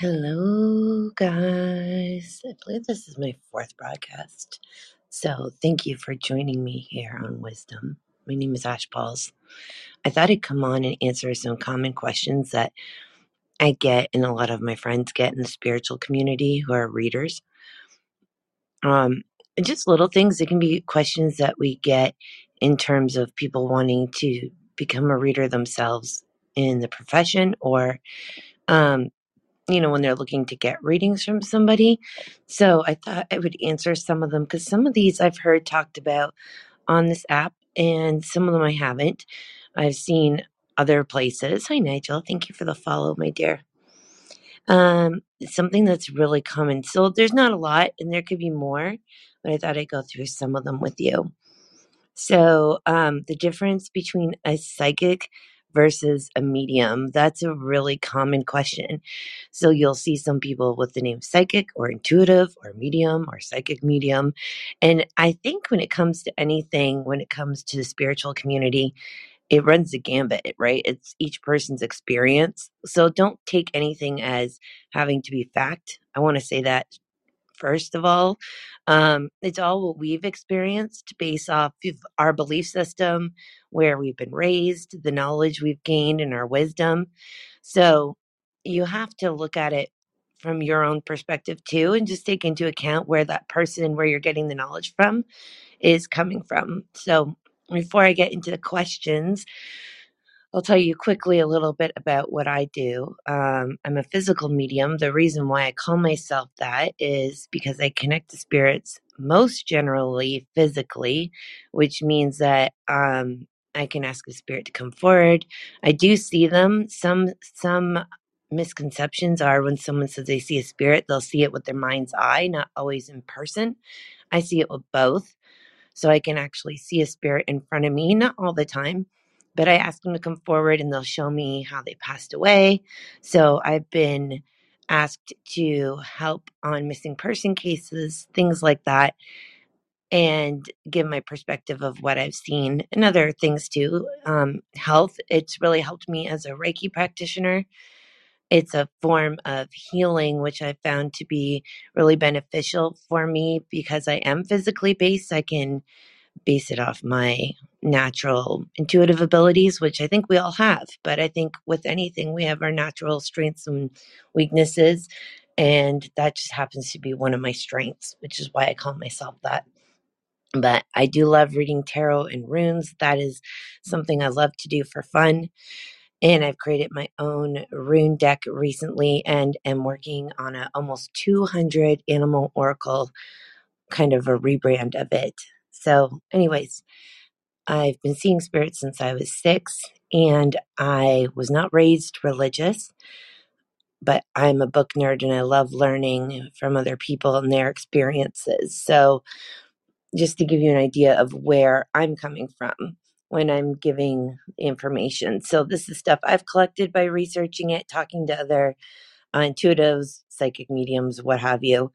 Hello, guys. I believe this is my fourth broadcast. So thank you for joining me here on Wisdom. My name is Ash Pauls. I thought I'd come on and answer some common questions that I get and a lot of my friends get in the spiritual community who are readers. Um, just little things. It can be questions that we get in terms of people wanting to become a reader themselves in the profession or um, you know, when they're looking to get readings from somebody. So I thought I would answer some of them because some of these I've heard talked about on this app and some of them I haven't. I've seen other places. Hi, Nigel. Thank you for the follow, my dear. Um, something that's really common. So there's not a lot and there could be more, but I thought I'd go through some of them with you. So, um, the difference between a psychic versus a medium, that's a really common question. So, you'll see some people with the name psychic or intuitive or medium or psychic medium. And I think when it comes to anything, when it comes to the spiritual community, it runs the gambit, right? It's each person's experience. So, don't take anything as having to be fact. I want to say that first of all. Um, it's all what we've experienced based off of our belief system, where we've been raised, the knowledge we've gained, and our wisdom. So you have to look at it from your own perspective too, and just take into account where that person, where you're getting the knowledge from, is coming from. So before I get into the questions, I'll tell you quickly a little bit about what I do. Um, I'm a physical medium. The reason why I call myself that is because I connect to spirits most generally physically, which means that um, I can ask a spirit to come forward. I do see them. Some some misconceptions are when someone says they see a spirit, they'll see it with their mind's eye, not always in person. I see it with both. So I can actually see a spirit in front of me, not all the time, but I ask them to come forward and they'll show me how they passed away. So I've been asked to help on missing person cases, things like that, and give my perspective of what I've seen and other things too. Um, health, it's really helped me as a Reiki practitioner. It's a form of healing, which I found to be really beneficial for me because I am physically based. I can base it off my natural intuitive abilities, which I think we all have. But I think with anything, we have our natural strengths and weaknesses. And that just happens to be one of my strengths, which is why I call myself that. But I do love reading tarot and runes. That is something I love to do for fun. And I've created my own rune deck recently and am working on a almost 200 animal oracle kind of a rebrand of it. So, anyways, I've been seeing spirits since I was six, and I was not raised religious, but I'm a book nerd and I love learning from other people and their experiences. So, just to give you an idea of where I'm coming from when I'm giving information. So, this is stuff I've collected by researching it, talking to other uh, intuitives, psychic mediums, what have you,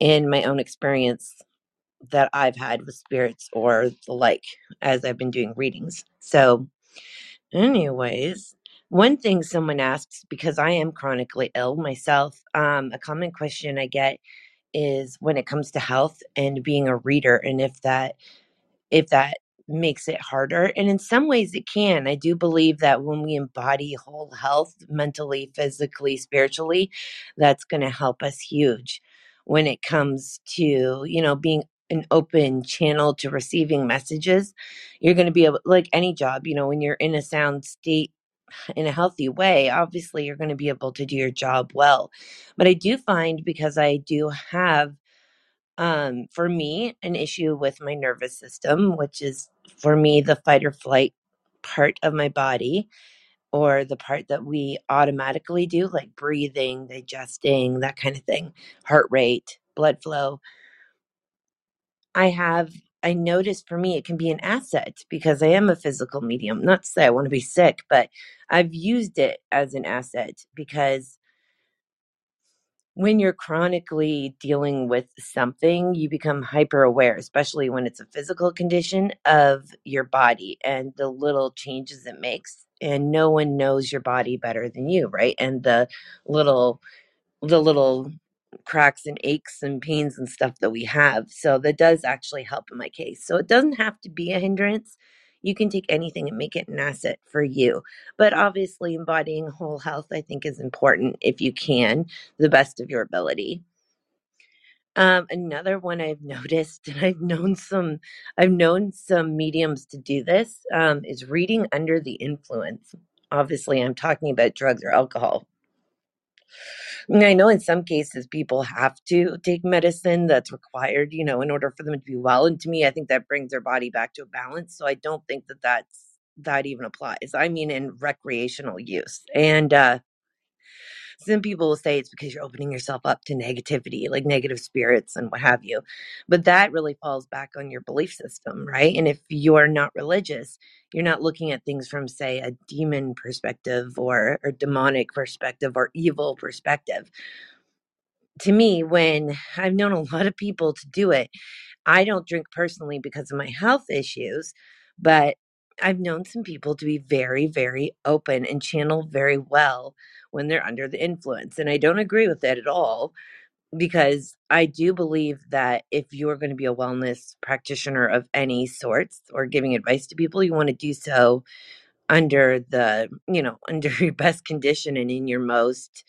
in my own experience that I've had with spirits or the like as I've been doing readings. So, anyways, one thing someone asks because I am chronically ill myself, um, a common question I get is when it comes to health and being a reader, and if that if that makes it harder. And in some ways, it can. I do believe that when we embody whole health, mentally, physically, spiritually, that's going to help us huge when it comes to you know being an open channel to receiving messages, you're going to be able, like any job, you know, when you're in a sound state in a healthy way, obviously you're going to be able to do your job well. But I do find because I do have, um, for me, an issue with my nervous system, which is for me the fight or flight part of my body or the part that we automatically do, like breathing, digesting, that kind of thing, heart rate, blood flow I have I noticed for me it can be an asset because I am a physical medium. Not to say I want to be sick, but I've used it as an asset because when you're chronically dealing with something, you become hyper aware, especially when it's a physical condition of your body and the little changes it makes. And no one knows your body better than you, right? And the little the little cracks and aches and pains and stuff that we have. So that does actually help in my case. So it doesn't have to be a hindrance. You can take anything and make it an asset for you. But obviously, embodying whole health, I think, is important if you can, the best of your ability. Um, another one I've noticed, and I've known some, I've known some mediums to do this, um, is reading under the influence. Obviously, I'm talking about drugs or alcohol I know in some cases people have to take medicine that's required, you know, in order for them to be well. And to me, I think that brings their body back to a balance. So I don't think that that's that even applies. I mean, in recreational use. And uh, some people will say it's because you're opening yourself up to negativity, like negative spirits and what have you. But that really falls back on your belief system, right? And if you're not religious, you're not looking at things from, say, a demon perspective or demonic perspective or evil perspective. To me, when I've known a lot of people to do it, I don't drink personally because of my health issues, but I've known some people to be very, very open and channel very well when they're under the influence. And I don't agree with that at all because I do believe that if you're going to be a wellness practitioner of any sorts or giving advice to people, you want to do so under the, you know, under your best condition and in your most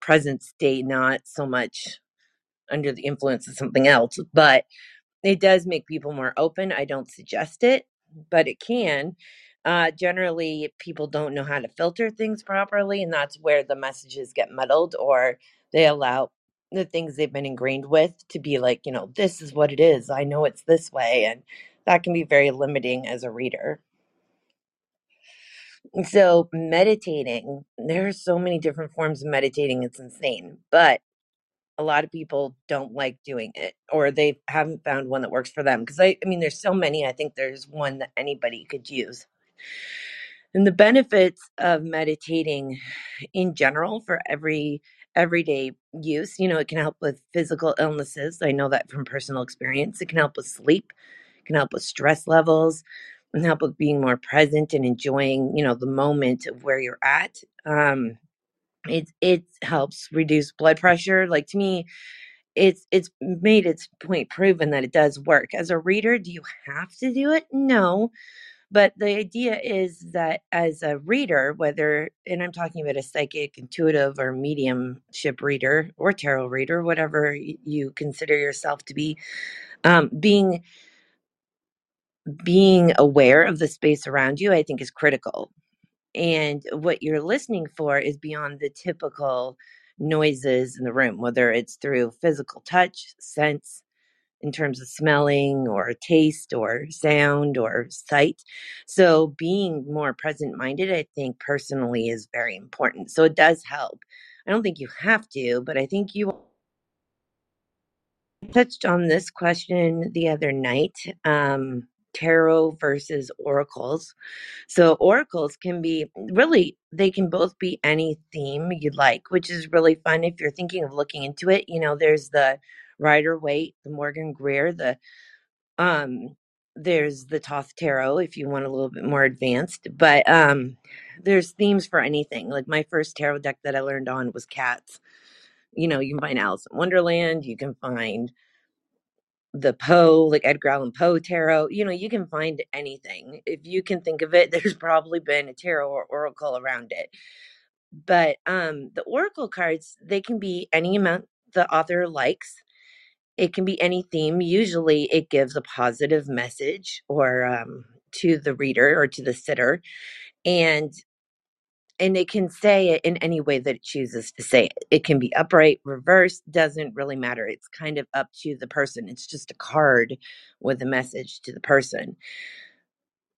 present state, not so much under the influence of something else. But it does make people more open. I don't suggest it, but it can. Uh, generally, people don't know how to filter things properly, and that's where the messages get muddled, or they allow the things they've been ingrained with to be like, you know, this is what it is. I know it's this way. And that can be very limiting as a reader. So, meditating, there are so many different forms of meditating, it's insane. But a lot of people don't like doing it or they haven't found one that works for them because I, I mean there's so many i think there's one that anybody could use. And the benefits of meditating in general for every everyday use you know it can help with physical illnesses i know that from personal experience it can help with sleep it can help with stress levels and help with being more present and enjoying you know the moment of where you're at um it it helps reduce blood pressure like to me it's it's made its point proven that it does work. As a reader do you have to do it? No but the idea is that as a reader whether and i'm talking about a psychic intuitive or mediumship reader or tarot reader whatever you consider yourself to be um, being being aware of the space around you i think is critical and what you're listening for is beyond the typical noises in the room whether it's through physical touch sense in terms of smelling or taste or sound or sight. So being more present minded i think personally is very important. So it does help. I don't think you have to but i think you touched on this question the other night um tarot versus oracles so oracles can be really they can both be any theme you'd like, which is really fun if you're thinking of looking into it. You know, there's the Rider Waite, the Morgan Greer, the um there's the Thoth Tarot if you want a little bit more advanced, but um there's themes for anything. Like my first tarot deck that I learned on was cats. You know, you can find Alice in Wonderland, you can find the Poe, like Edgar Allan Poe tarot. You know, you can find anything. If you can think of it, there's probably been a tarot or oracle around it. But um the oracle cards, they can be any amount the author likes. It can be any theme. Usually it gives a positive message or um to the reader or to the sitter. And and it can say it in any way that it chooses to say it. It can be upright, reverse, doesn't really matter. It's kind of up to the person. It's just a card with a message to the person.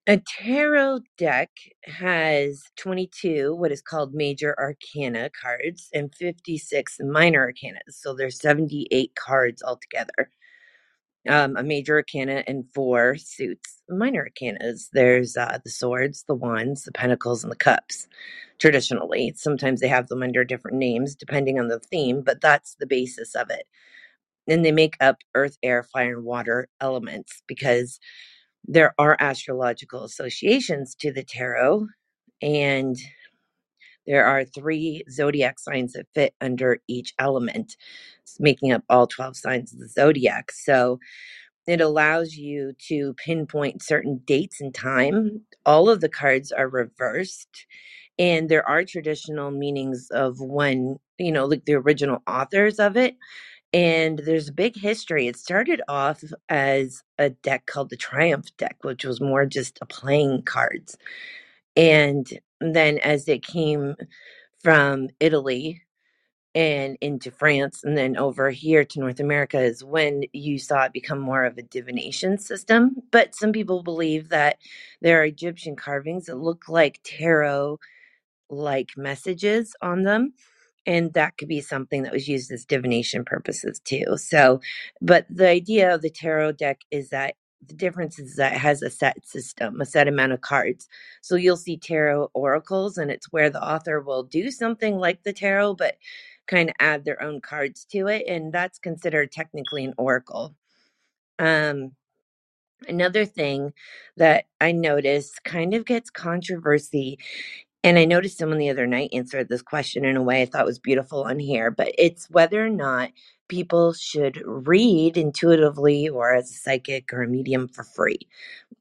A tarot deck has 22 what is called major arcana cards and 56 minor arcana. So there's 78 cards altogether. Um, a major arcana and four suits minor arcanas. There's uh, the swords, the wands, the pentacles, and the cups. Traditionally, sometimes they have them under different names depending on the theme, but that's the basis of it. And they make up earth, air, fire, and water elements because there are astrological associations to the tarot and There are three zodiac signs that fit under each element, making up all 12 signs of the zodiac. So it allows you to pinpoint certain dates and time. All of the cards are reversed, and there are traditional meanings of when, you know, like the original authors of it. And there's a big history. It started off as a deck called the Triumph deck, which was more just a playing cards. And then as it came from Italy and into France and then over here to North America is when you saw it become more of a divination system. But some people believe that there are Egyptian carvings that look like tarot like messages on them. And that could be something that was used as divination purposes too. So, but the idea of the tarot deck is that the difference is that it has a set system, a set amount of cards. So you'll see tarot oracles, and it's where the author will do something like the tarot, but kind of add their own cards to it. And that's considered technically an oracle. Um, another thing that I noticed kind of gets controversy and I noticed someone the other night answered this question in a way I thought was beautiful on here, but it's whether or not people should read intuitively or as a psychic or a medium for free,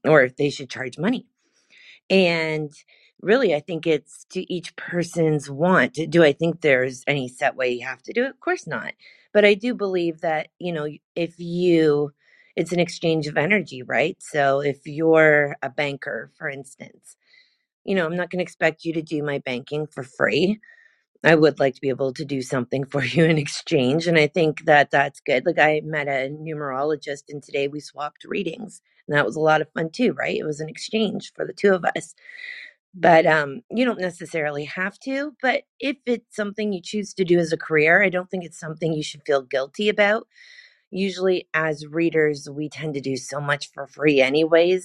or if they should charge money. And really, I think it's to each person's want. Do I think there's any set way you have to do it? Of course not. But I do believe that, you know, if you, it's an exchange of energy, right? So if you're a banker, for instance, you know, I'm not going to expect you to do my banking for free. I would like to be able to do something for you in exchange. And I think that that's good. Like, I met a numerologist, and today we swapped readings. And that was a lot of fun too, right? It was an exchange for the two of us. But um, you don't necessarily have to. But if it's something you choose to do as a career, I don't think it's something you should feel guilty about. Usually, as readers, we tend to do so much for free, anyways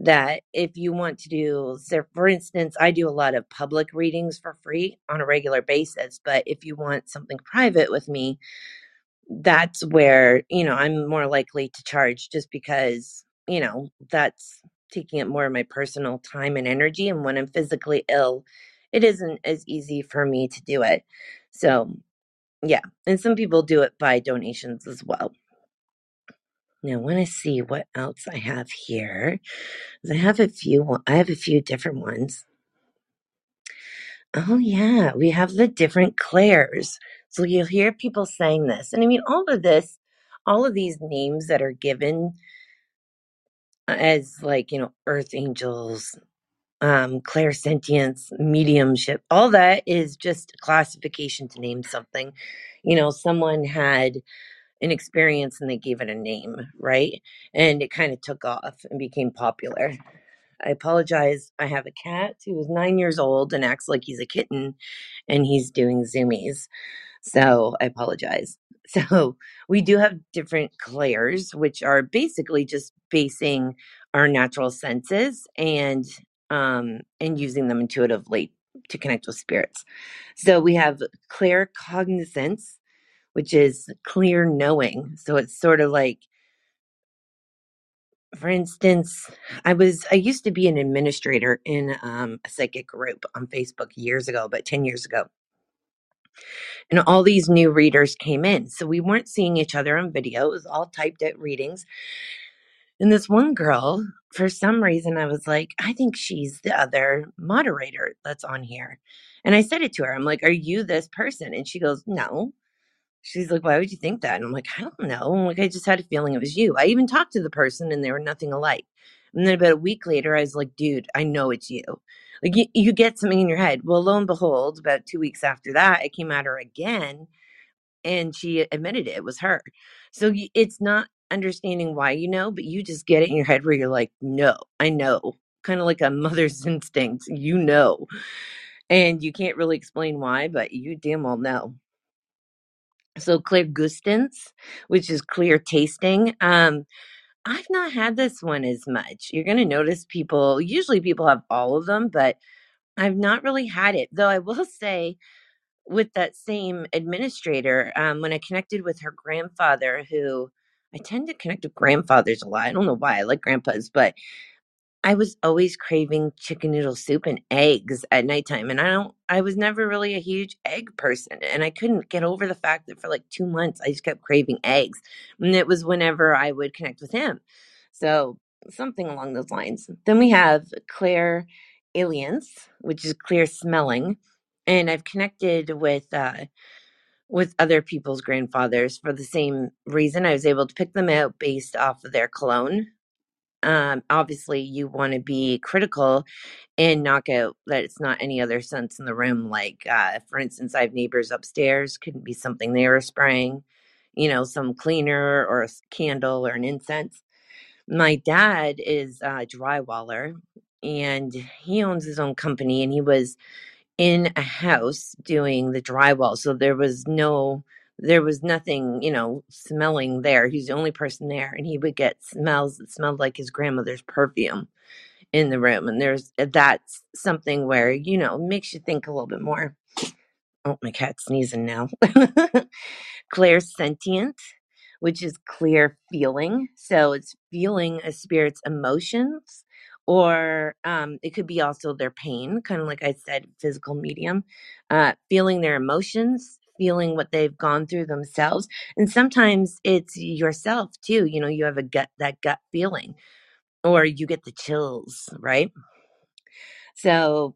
that if you want to do so for instance i do a lot of public readings for free on a regular basis but if you want something private with me that's where you know i'm more likely to charge just because you know that's taking up more of my personal time and energy and when i'm physically ill it isn't as easy for me to do it. So yeah and some people do it by donations as well now i want to see what else i have here I have a few. I have a few different ones. Oh yeah, we have the different clairs. So you'll hear people saying this, and I mean all of this, all of these names that are given as like you know earth angels, um, clairsentience, mediumship. All that is just classification to name something. You know, someone had an experience and they gave it a name, right? And it kind of took off and became popular. I apologize. I have a cat who is nine years old and acts like he's a kitten and he's doing zoomies. So I apologize. So we do have different clairs, which are basically just basing our natural senses and um and using them intuitively to connect with spirits. So we have claircognizance, which is clear knowing. So it's sort of like for instance, I was I used to be an administrator in um, a psychic group on Facebook years ago, but 10 years ago. And all these new readers came in. So we weren't seeing each other on video. It was all typed at readings. And this one girl, for some reason, I was like, I think she's the other moderator that's on here. And I said it to her. I'm like, Are you this person? And she goes, No. She's like, why would you think that? And I'm like, I don't know. I'm like, I just had a feeling it was you. I even talked to the person and they were nothing alike. And then about a week later, I was like, dude, I know it's you. Like, you, you get something in your head. Well, lo and behold, about two weeks after that, I came at her again and she admitted it, it was her. So it's not understanding why you know, but you just get it in your head where you're like, no, I know. Kind of like a mother's instinct. You know. And you can't really explain why, but you damn well know so clairgustance, which is clear tasting. Um, I've not had this one as much. You're going to notice people, usually people have all of them, but I've not really had it. Though I will say, with that same administrator, um, when I connected with her grandfather, who I tend to connect with grandfathers a lot. I don't know why I like grandpas, but I was always craving chicken noodle soup and eggs at nighttime. And I don't, I was never really a huge egg person. And I couldn't get over the fact that for like two months, I just kept craving eggs. And it was whenever I would connect with him. So something along those lines. Then we have Claire Aliens, which is clear smelling. And I've connected with, uh, with other people's grandfathers for the same reason. I was able to pick them out based off of their cologne um, obviously you want to be critical and knock out that it's not any other sense in the room. Like, uh, for instance, I have neighbors upstairs, couldn't be something they were spraying, you know, some cleaner or a candle or an incense. My dad is a drywaller and he owns his own company and he was in a house doing the drywall. So there was no, there was nothing, you know, smelling there. He's the only person there. And he would get smells that smelled like his grandmother's perfume in the room. And there's, that's something where, you know, makes you think a little bit more. Oh, my cat's sneezing now. clairsentient, which is clear feeling. So it's feeling a spirit's emotions, or um, it could be also their pain, kind of like I said, physical medium, uh, feeling their emotions, feeling what they've gone through themselves. And sometimes it's yourself too. You know, you have a gut, that gut feeling, or you get the chills, right? So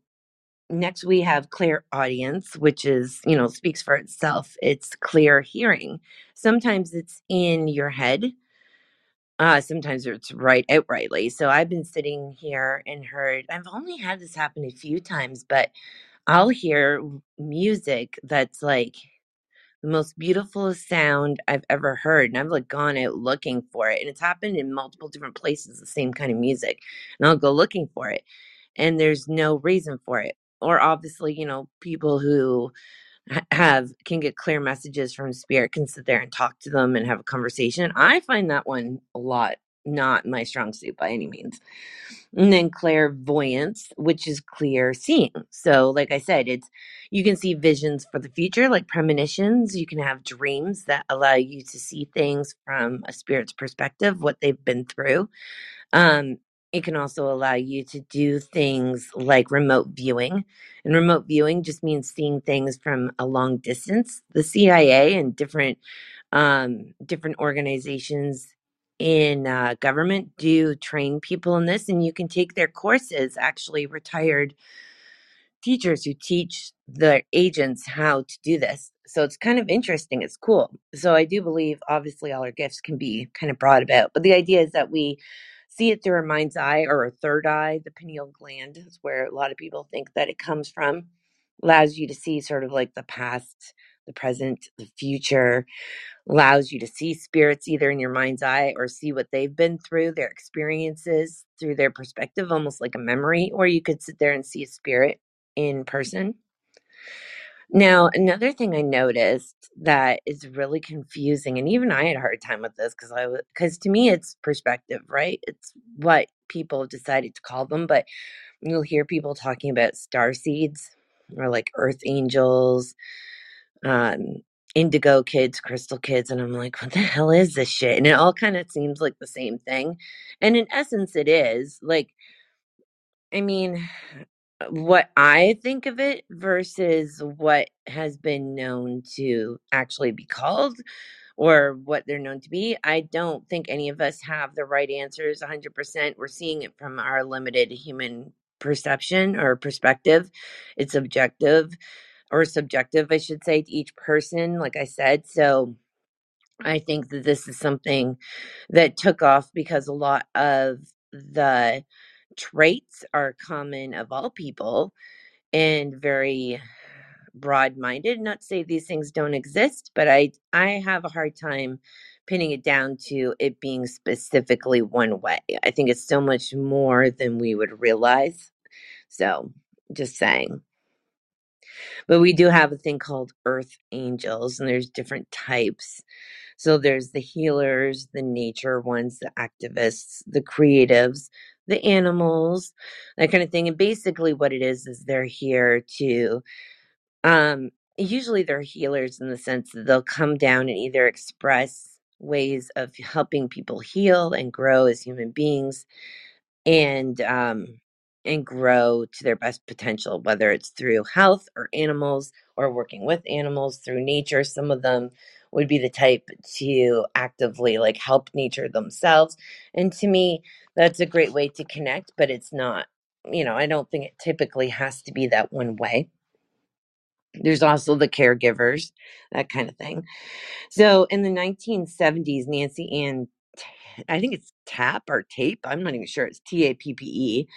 next we have clairaudience which is you know speaks for itself it's clear hearing sometimes it's in your head uh sometimes it's right outrightly so i've been sitting here and heard i've only had this happen a few times but i'll hear music that's like the most beautiful sound I've ever heard. And I've like gone out looking for it. And it's happened in multiple different places, the same kind of music. And I'll go looking for it. And there's no reason for it. Or obviously, you know, people who ha- have can get clear messages from spirit can sit there and talk to them and have a conversation. I find that one a lot not my strong suit by any means. And then clairvoyance, which is clear seeing. So, like I said, it's you can see visions for the future, like premonitions. You can have dreams that allow you to see things from a spirit's perspective, what they've been through. Um, it can also allow you to do things like remote viewing. And remote viewing just means seeing things from a long distance. The CIA and different um, different organizations in uh, government do train people in this, and you can take their courses. Actually, retired teachers who teach the agents how to do this. So it's kind of interesting. It's cool. So I do believe, obviously, all our gifts can be kind of brought about, but the idea is that we see it through our mind's eye or our third eye. The pineal gland is where a lot of people think that it comes from. Allows you to see sort of like the past, the present, the future, allows you to see spirits either in your mind's eye or see what they've been through, their experiences through their perspective, almost like a memory, or you could sit there and see a spirit in person. Now, another thing I noticed that is really confusing, and even I had a hard time with this because I because to me it's perspective, right? It's what people decided to call them, but you'll hear people talking about star seeds or like earth angels um, indigo kids, crystal kids, and I'm like, what the hell is this shit? And it all kind of seems like the same thing. And in essence, it is. Like, I mean, what I think of it versus what has been known to actually be called or what they're known to be. I don't think any of us have the right answers 100%. We're seeing it from our limited human perception or perspective. It's objective or subjective, I should say, to each person, like I said. So I think that this is something that took off because a lot of the traits are common of all people and very broad minded. Not to say these things don't exist, but I I have a hard time pinning it down to it being specifically one way. I think it's so much more than we would realize. So just saying. But we do have a thing called earth angels, and there's different types. So there's the healers, the nature ones, the activists, the creatives, the animals, that kind of thing. And basically, what it is is they're here to, um, usually they're healers in the sense that they'll come down and either express ways of helping people heal and grow as human beings and um and grow to their best potential whether it's through health or animals or working with animals through nature. Some of them would be the type to actively like help nature themselves. And to me that's a great way to connect but it's not you know i don't think it typically has to be that one way. There's also the caregivers that kind of thing. So in the 1970s nancy ann I think it's tap or tape. I'm not even sure. It's T A P P E.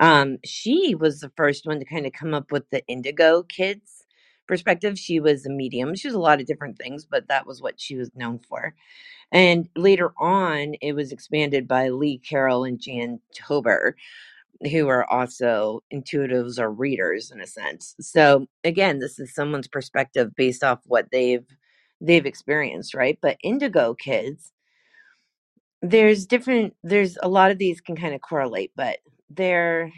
Um, she was the first one to kind of come up with the Indigo Kids perspective. She was a medium. She was a lot of different things, but that was what she was known for. And later on, it was expanded by Lee Carroll and Jan Tober, who are also intuitives or readers in a sense. So again, this is someone's perspective based off what they've they've experienced, right? But Indigo Kids there's different there's a lot of these can kind of correlate but they're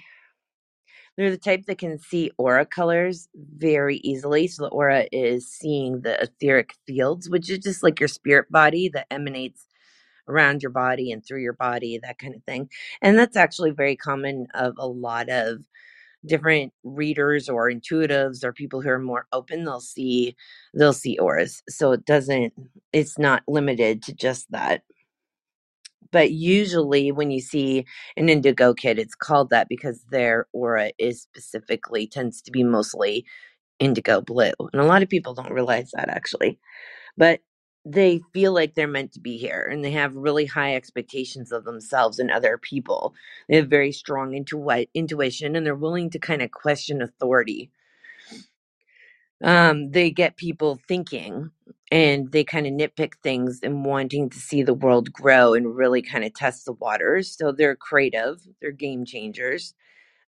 they're the type that can see aura colors very easily so the aura is seeing the etheric fields which is just like your spirit body that emanates around your body and through your body that kind of thing and that's actually very common of a lot of different readers or intuitives or people who are more open they'll see they'll see auras so it doesn't it's not limited to just that but usually when you see an indigo kid it's called that because their aura is specifically tends to be mostly indigo blue and a lot of people don't realize that actually but they feel like they're meant to be here and they have really high expectations of themselves and other people. They have very strong intu- intuition and they're willing to kind of question authority um, they get people thinking and they kind of nitpick things and wanting to see the world grow and really kind of test the waters. So they're creative, they're game changers.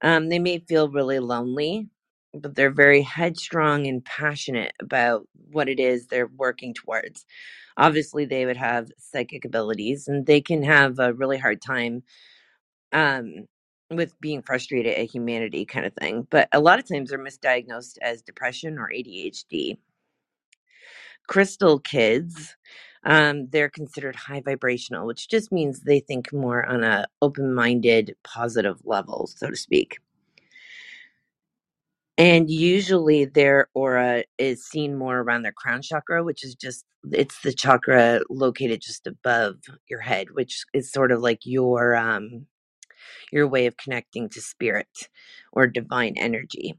Um, they may feel really lonely, but they're very headstrong and passionate about what it is they're working towards. Obviously, they would have psychic abilities and they can have a really hard time um, with being frustrated at humanity kind of thing. But a lot of times they're misdiagnosed as depression or ADHD. Crystal kids, um, they're considered high vibrational, which just means they think more on a open-minded, positive level, so to speak. And usually their aura is seen more around their crown chakra, which is just it's the chakra located just above your head, which is sort of like your um your way of connecting to spirit or divine energy.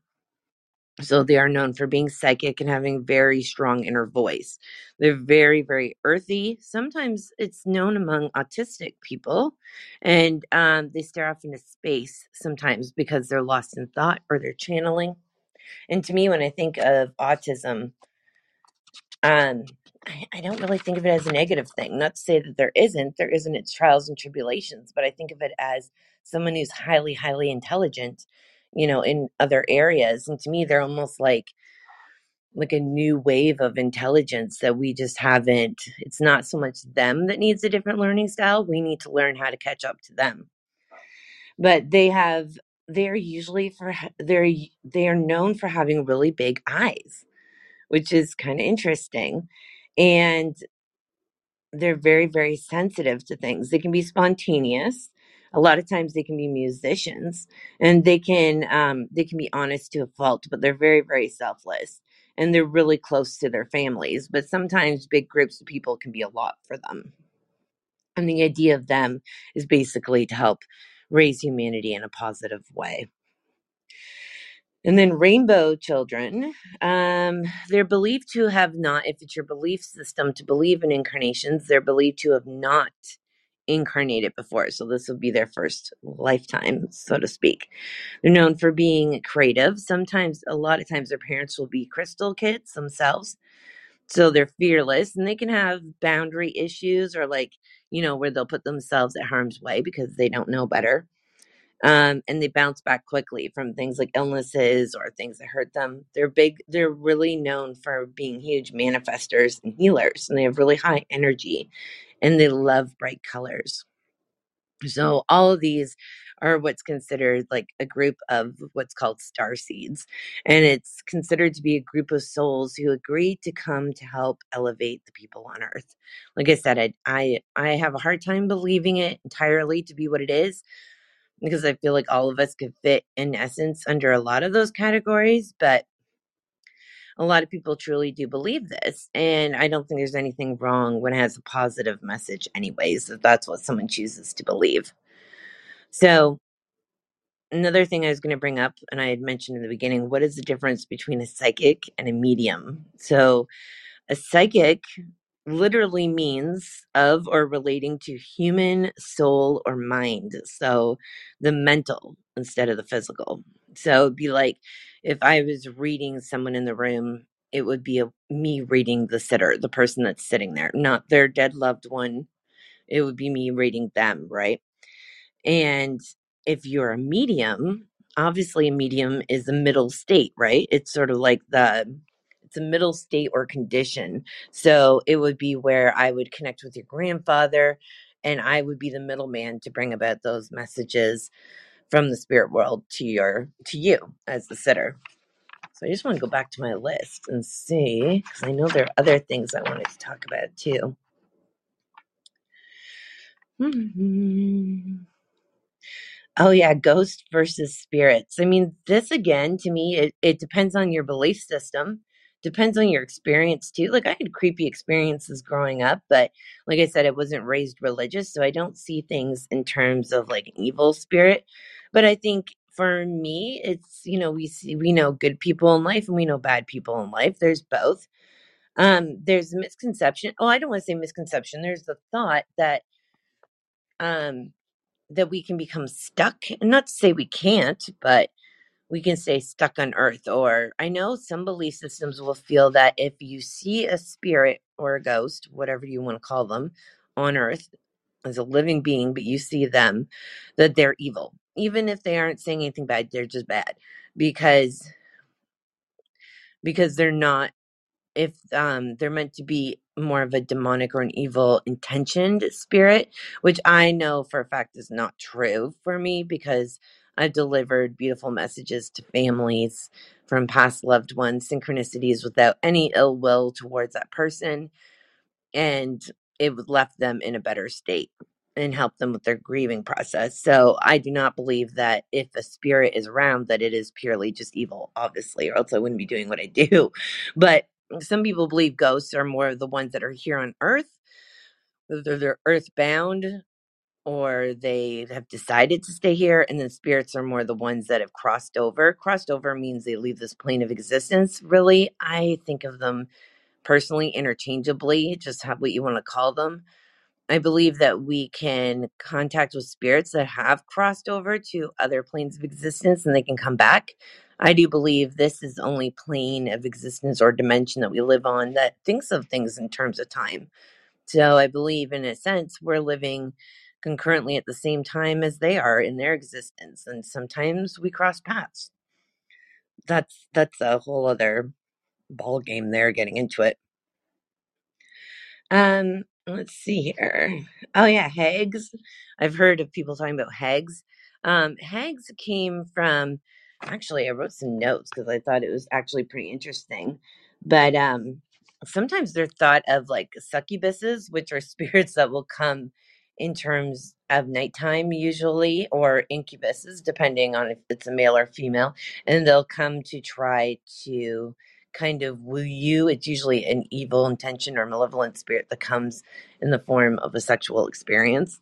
So they are known for being psychic and having very strong inner voice. They're very, very earthy. Sometimes it's known among autistic people, and um, they stare off into space sometimes because they're lost in thought or they're channeling. And to me, when I think of autism, um, I, I don't really think of it as a negative thing. Not to say that there isn't, there isn't its trials and tribulations, but I think of it as someone who's highly, highly intelligent, you know, in other areas. And to me, they're almost like like a new wave of intelligence that we just haven't it's not so much them that needs a different learning style we need to learn how to catch up to them but they have they're usually for they're they are known for having really big eyes which is kind of interesting. And they're very, very sensitive to things. They can be spontaneous. A lot of times they can be musicians and they can um, they can be honest to a fault, but they're very, very selfless and they're really close to their families. But sometimes big groups of people can be a lot for them. And the idea of them is basically to help raise humanity in a positive way. And then rainbow children, um, they're believed to have not, if it's your belief system to believe in incarnations, they're believed to have not incarnated before. So this will be their first lifetime, so to speak. They're known for being creative. Sometimes, a lot of times, their parents will be crystal kids themselves. So they're fearless and they can have boundary issues or, like, you know, where they'll put themselves at harm's way because they don't know better um, and they bounce back quickly from things like illnesses or things that hurt them. They're big. They're really known for being huge manifestors and healers, and they have really high energy, and they love bright colors. So all of these are what's considered like a group of what's called star seeds, and it's considered to be a group of souls who agreed to come to help elevate the people on Earth. Like I said, I I, I have a hard time believing it entirely to be what it is because I feel like all of us could fit in essence under a lot of those categories, but a lot of people truly do believe this. And I don't think there's anything wrong when it has a positive message, anyways, if that's what someone chooses to believe. So, another thing I was going to bring up, and I had mentioned in the beginning, what is the difference between a psychic and a medium? So, a psychic literally means of or relating to human soul or mind. So the mental instead of the physical. So it'd be like if I was reading someone in the room, it would be a, me reading the sitter, the person that's sitting there, not their dead loved one. It would be me reading them, right? And if you're a medium, obviously a medium is a middle state, right? It's sort of like the it's a middle state or condition. So it would be where I would connect with your grandfather and I would be the middleman to bring about those messages from the spirit world to your to you as the sitter. So I just want to go back to my list and see because I know there are other things I wanted to talk about too. Hmm. Oh yeah, ghost versus spirits. I mean, this again to me, it, it depends on your belief system, depends on your experience too. Like I had creepy experiences growing up, but like I said, I wasn't raised religious, so I don't see things in terms of like an evil spirit. But I think for me, it's you know, we see we know good people in life and we know bad people in life. There's both. Um, there's misconception. Oh, I don't want to say misconception. There's the thought that um that we can become stuck not to say we can't but we can stay stuck on earth or i know some belief systems will feel that if you see a spirit or a ghost whatever you want to call them on earth as a living being but you see them that they're evil even if they aren't saying anything bad they're just bad because because they're not if um they're meant to be more of a demonic or an evil intentioned spirit which i know for a fact is not true for me because i've delivered beautiful messages to families from past loved ones synchronicities without any ill will towards that person and it left them in a better state and help them with their grieving process. So I do not believe that if a spirit is around that it is purely just evil, obviously, or else I wouldn't be doing what I do. But some people believe ghosts are more of the ones that are here on earth, whether they're earthbound or they have decided to stay here and then spirits are more the ones that have crossed over crossed over means they leave this plane of existence really i think of them personally interchangeably just have what you want to call them i believe that we can contact with spirits that have crossed over to other planes of existence and they can come back. I do believe this is the only plane of existence or dimension that we live on that thinks of things in terms of time. So i believe in a sense we're living concurrently at the same time as they are in their existence and sometimes we cross paths. That's that's a whole other ball game there getting into it. Um, let's see here. Oh yeah, hags. I've heard of people talking about hags. Um, hags came from actually I wrote some notes because I thought it was actually pretty interesting. But um sometimes they're thought of like succubuses, which are spirits that will come in terms of nighttime usually, or incubuses, depending on if it's a male or female, and they'll come to try to kind of woo you. It's usually an evil intention or malevolent spirit that comes in the form of a sexual experience.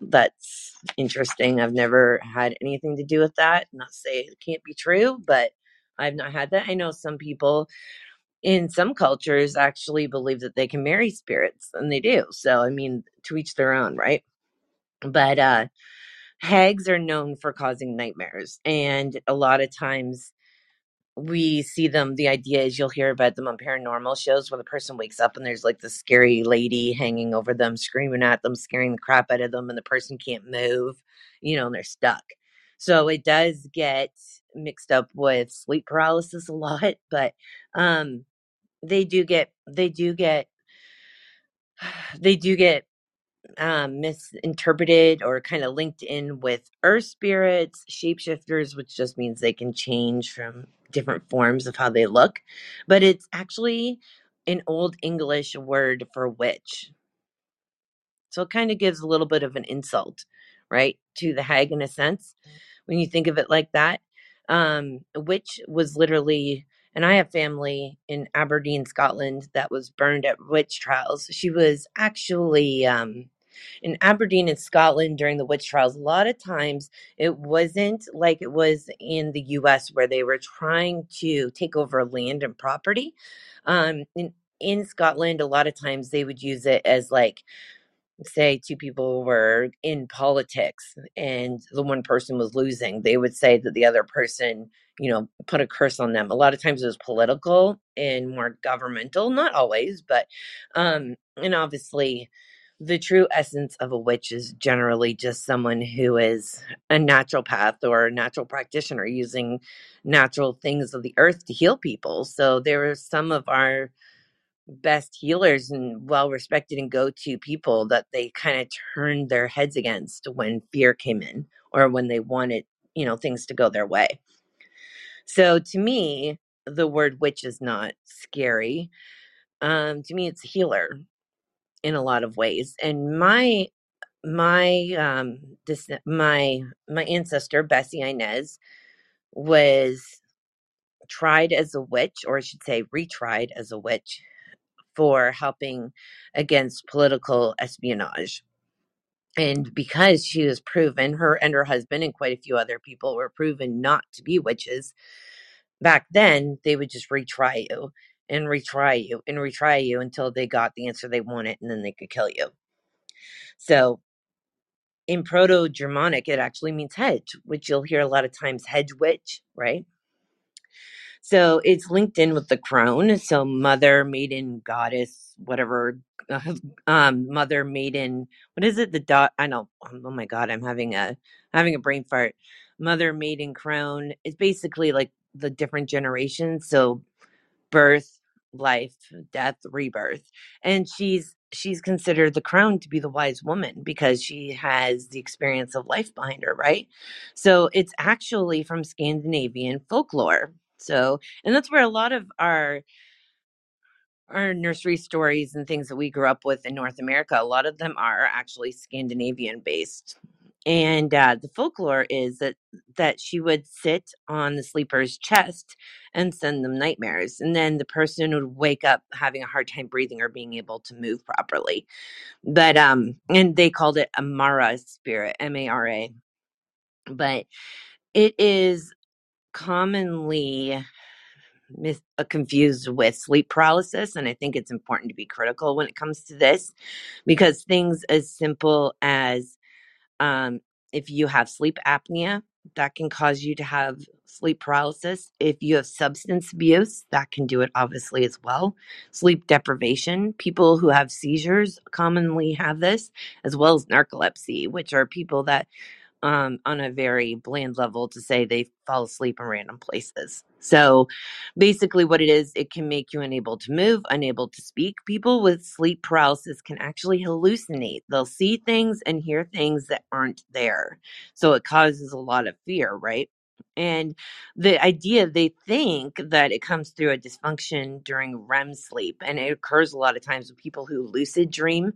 That's interesting. I've never had anything to do with that. Not say it can't be true, but I've not had that. I know some people in some cultures actually believe that they can marry spirits, and they do. So, I mean, to each their own, right? But uh hags are known for causing nightmares, and a lot of times we see them the idea is you'll hear about them on paranormal shows where the person wakes up and there's like the scary lady hanging over them screaming at them scaring the crap out of them and the person can't move you know and they're stuck. So it does get mixed up with sleep paralysis a lot but um they do get they do get they do get um, misinterpreted or kind of linked in with earth spirits, shapeshifters, which just means they can change from different forms of how they look. But it's actually an old English word for witch. So it kind of gives a little bit of an insult, right? To the hag in a sense, when you think of it like that. Um, witch was literally, and I have family in Aberdeen, Scotland, that was burned at witch trials. She was actually um, in Aberdeen in Scotland during the witch trials. A lot of times it wasn't like it was in the US where they were trying to take over land and property. Um, in, in Scotland, a lot of times they would use it as like say two people were in politics and the one person was losing, they would say that the other person, you know, put a curse on them. A lot of times it was political and more governmental, not always, but um and obviously the true essence of a witch is generally just someone who is a naturopath or a natural practitioner using natural things of the earth to heal people. So there are some of our best healers and well respected and go to people that they kind of turned their heads against when fear came in or when they wanted, you know, things to go their way. So to me, the word witch is not scary. Um, to me, it's a healer in a lot of ways. And my my um this my my ancestor Bessie Inez was tried as a witch, or I should say retried as a witch for helping against political espionage. And because she was proven, her and her husband and quite a few other people were proven not to be witches, back then they would just retry you and retry you and retry you until they got the answer they wanted and then they could kill you. So in Proto Germanic, it actually means hedge, which you'll hear a lot of times hedge witch, right? So it's linked in with the crone. So mother, maiden, goddess, whatever. um, mother, maiden. What is it? The dot. I know. Oh my god, I'm having a having a brain fart. Mother, maiden, crone. It's basically like the different generations. So birth, life, death, rebirth. And she's she's considered the crone to be the wise woman because she has the experience of life behind her, right? So it's actually from Scandinavian folklore. So, and that's where a lot of our our nursery stories and things that we grew up with in North America, a lot of them are actually Scandinavian based. And uh, the folklore is that that she would sit on the sleeper's chest and send them nightmares, and then the person would wake up having a hard time breathing or being able to move properly. But um, and they called it a Mara spirit, M A R A. But it is commonly mis- uh, confused with sleep paralysis. And I think it's important to be critical when it comes to this because things as simple as um, if you have sleep apnea, that can cause you to have sleep paralysis. If you have substance abuse, that can do it obviously as well. Sleep deprivation, people who have seizures commonly have this, as well as narcolepsy, which are people that um, on a very bland level to say they fall asleep in random places. So basically, what it is, it can make you unable to move, unable to speak. People with sleep paralysis can actually hallucinate. They'll see things and hear things that aren't there. So it causes a lot of fear, right? And the idea they think that it comes through a dysfunction during REM sleep, and it occurs a lot of times with people who lucid dream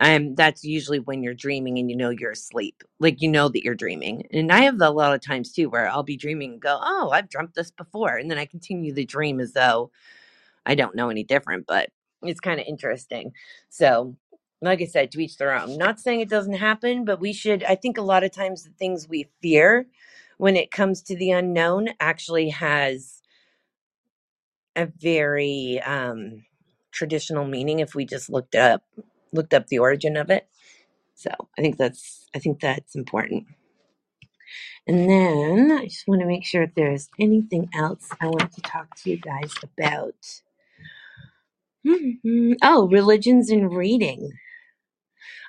um, that's usually when you're dreaming and you know you're asleep. Like you know that you're dreaming. And I have a lot of times too, where I'll be dreaming and go, Oh, I've dreamt this before. And then I continue the dream as though I don't know any different, but it's kind of interesting. So, like I said, to each their own. Not saying it doesn't happen, but we should, I think a lot of times the things we fear when it comes to the unknown actually has a very um, traditional meaning if we just looked up looked up the origin of it so I think that's I think that's important. And then I just want to make sure if there's anything else I want to talk to you guys about. Mhm. Oh, religions and reading.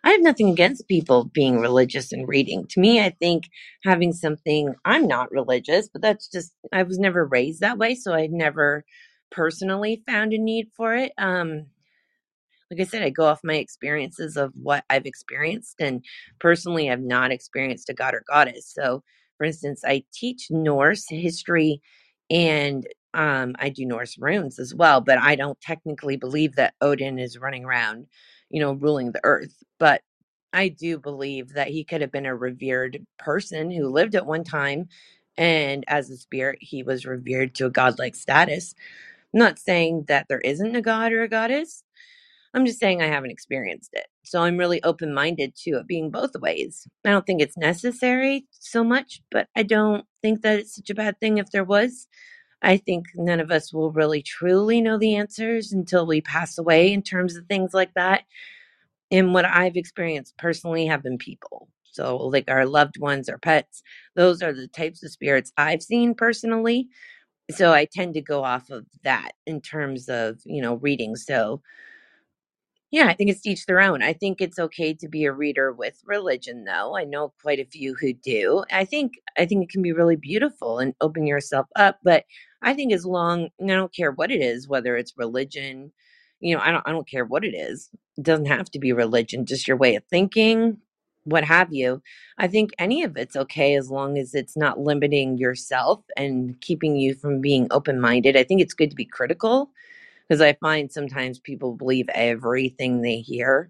I have nothing against people being religious and reading. To me, I think having something, I'm not religious, but that's just, I was never raised that way. So I never personally found a need for it. Um, like I said, I go off my experiences of what I've experienced. And personally, I've not experienced a god or goddess. So, for instance, I teach Norse history and um, I do Norse runes as well, but I don't technically believe that Odin is running around, you know, ruling the earth. But I do believe that he could have been a revered person who lived at one time. And as a spirit, he was revered to a godlike status. I'm not saying that there isn't a god or a goddess. I'm just saying I haven't experienced it. So I'm really open minded to it being both ways. I don't think it's necessary so much, but I don't think that it's such a bad thing if there was. I think none of us will really truly know the answers until we pass away in terms of things like that. And what I've experienced personally have been people. So, like our loved ones or pets, those are the types of spirits I've seen personally. So, I tend to go off of that in terms of, you know, reading. So, yeah, I think it's each their own. I think it's okay to be a reader with religion though. I know quite a few who do. I think I think it can be really beautiful and open yourself up, but I think as long I don't care what it is, whether it's religion, you know, I don't I don't care what it is. It doesn't have to be religion, just your way of thinking, what have you. I think any of it's okay as long as it's not limiting yourself and keeping you from being open-minded. I think it's good to be critical because I find sometimes people believe everything they hear,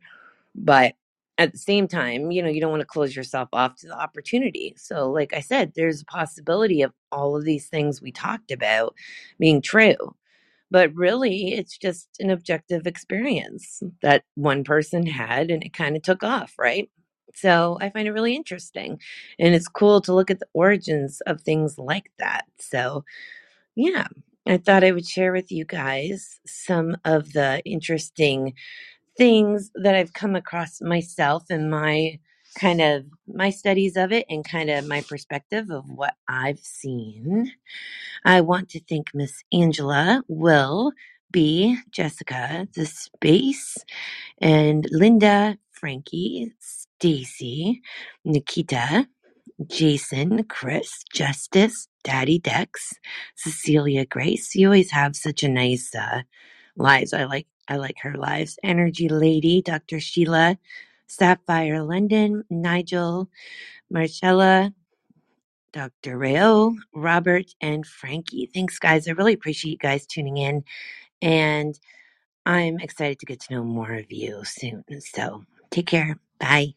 but at the same time, you know, you don't want to close yourself off to the opportunity. So, like I said, there's a possibility of all of these things we talked about being true. But really, it's just an objective experience that one person had and it kind of took off, right? So I find it really interesting. And it's cool to look at the origins of things like that. So, yeah, I thought I would share with you guys some of the interesting things that I've come across myself and my kind of my studies of it and kind of my perspective of what I've seen. I want to thank Miss Angela, Will, B, Jessica, the space, and Linda, Frankie, Stacy, Nikita, Jason, Chris, Justice, Daddy Dex, Cecilia Grace. You always have such a nice uh, lives. I like I like her lives. Energy Lady, Dr. Sheila, Sapphire London, Nigel, Marcella, Dr. Rayo, Robert, and Frankie. Thanks, guys. I really appreciate you guys tuning in. And I'm excited to get to know more of you soon. So take care. Bye.